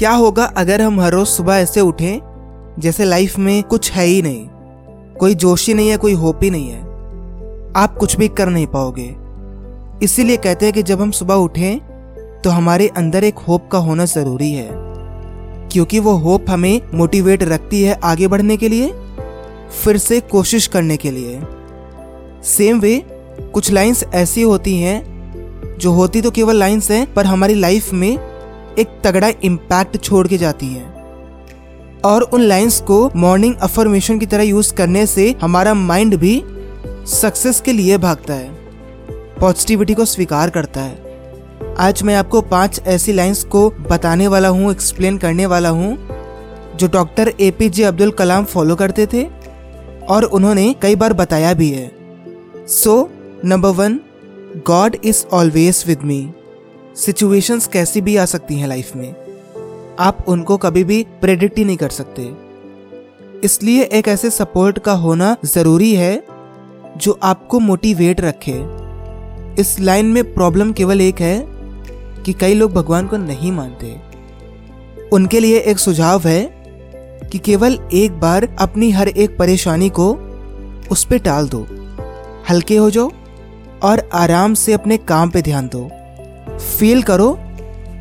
क्या होगा अगर हम हर रोज सुबह ऐसे उठें, जैसे लाइफ में कुछ है ही नहीं, कोई जोश ही नहीं है, कोई होप ही नहीं है। आप कुछ भी कर नहीं पाओगे। इसीलिए कहते हैं कि जब हम सुबह उठें तो हमारे अंदर एक होप का होना ज़रूरी है, क्योंकि वो होप हमें मोटिवेट रखती है आगे बढ़ने के लिए, फिर से कोशिश करने के लिए। सेम वे कुछ लाइंस ऐसी होती हैं, जो होती तो केवल लाइंस हैं, पर हमारी लाइफ में एक तगड़ा इम्पैक्ट छोड़ के जाती है। और उन लाइंस को मॉर्निंग अफर्मेशन की तरह यूज़ करने से हमारा माइंड भी सक्सेस के लिए भागता है पॉजिटिविटी को स्वीकार करता है। आज मैं आपको पाँच ऐसी लाइंस को बताने वाला हूँ एक्सप्लेन करने वाला हूँ, जो doctor A P J Abdul Kalam follow करते थे और उन्होंने कई बार बताया भी है। So number one God is always with me situations कैसी भी आ सकती हैं लाइफ में, आप उनको कभी भी प्रेडिक्ट ही नहीं कर सकते। इसलिए एक ऐसे सपोर्ट का होना ज़रूरी है जो आपको मोटिवेट रखे। इस लाइन में प्रॉब्लम केवल एक है कि कई लोग भगवान को नहीं मानते। उनके लिए एक सुझाव है कि केवल एक बार अपनी हर एक परेशानी को उस पर टाल दो, हल्के हो जाओ और आराम से अपने काम पे ध्यान दो। फील करो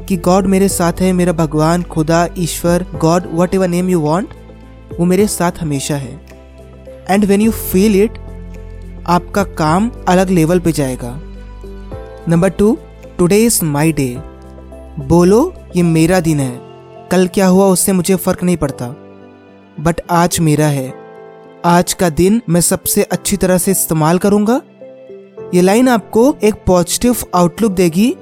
कि गॉड मेरे साथ है, मेरा भगवान, खुदा, ईश्वर, God whatever name you want वो मेरे साथ हमेशा है। And when you feel it आपका काम अलग लेवल पे जाएगा। Number two today is my day बोलो, ये मेरा दिन है। कल क्या हुआ उससे मुझे फ़र्क नहीं पड़ता। बट आज मेरा है। आज का दिन मैं सबसे अच्छी तरह से इस्तेमाल करूँगा। ये लाइन आपको एक पॉजिटिव आउटलुक देगी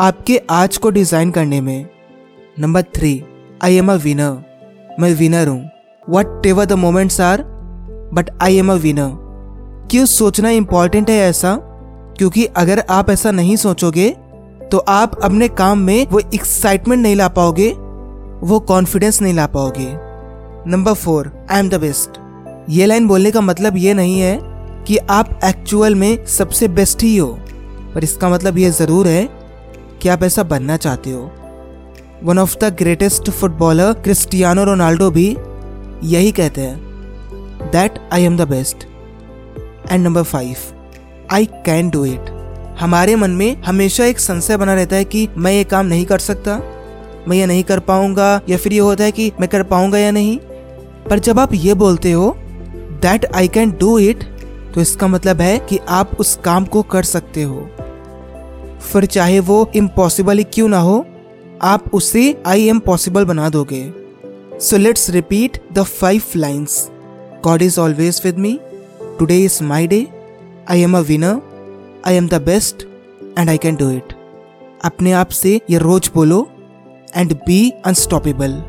आपके आज को डिज़ाइन करने में। Number three I am a winner मैं विनर हूँ। Whatever the moments are but I am a winner क्यों सोचना इंपॉर्टेंट है ऐसा? क्योंकि अगर आप ऐसा नहीं सोचोगे तो आप अपने काम में वो एक्साइटमेंट नहीं ला पाओगे, वो कॉन्फिडेंस नहीं ला पाओगे। Number four I am the best ये लाइन बोलने का मतलब ये नहीं है कि आप एक्चुअल में सबसे बेस्ट ही हो, पर इसका मतलब ये ज़रूर है कि आप ऐसा बनना चाहते हो। One of the greatest footballer Cristiano Ronaldo भी यही कहते हैं that I am the best and number five I can do it हमारे मन में हमेशा एक संशय बना रहता है कि मैं ये काम नहीं कर सकता, मैं ये नहीं कर पाऊँगा, या फिर ये होता है कि मैं कर पाऊँगा या नहीं। पर जब आप ये बोलते हो that I can do it तो इसका मतलब है कि आप उस काम को कर सकते हो। फिर चाहे वो इम्पॉसिबल ही क्यों ना हो, आप उसे आई एम पॉसिबल बना दोगे। So let's repeat the five lines God is always with me today is my day I am a winner I am the best and I can do it अपने आप से ये रोज बोलो and be unstoppable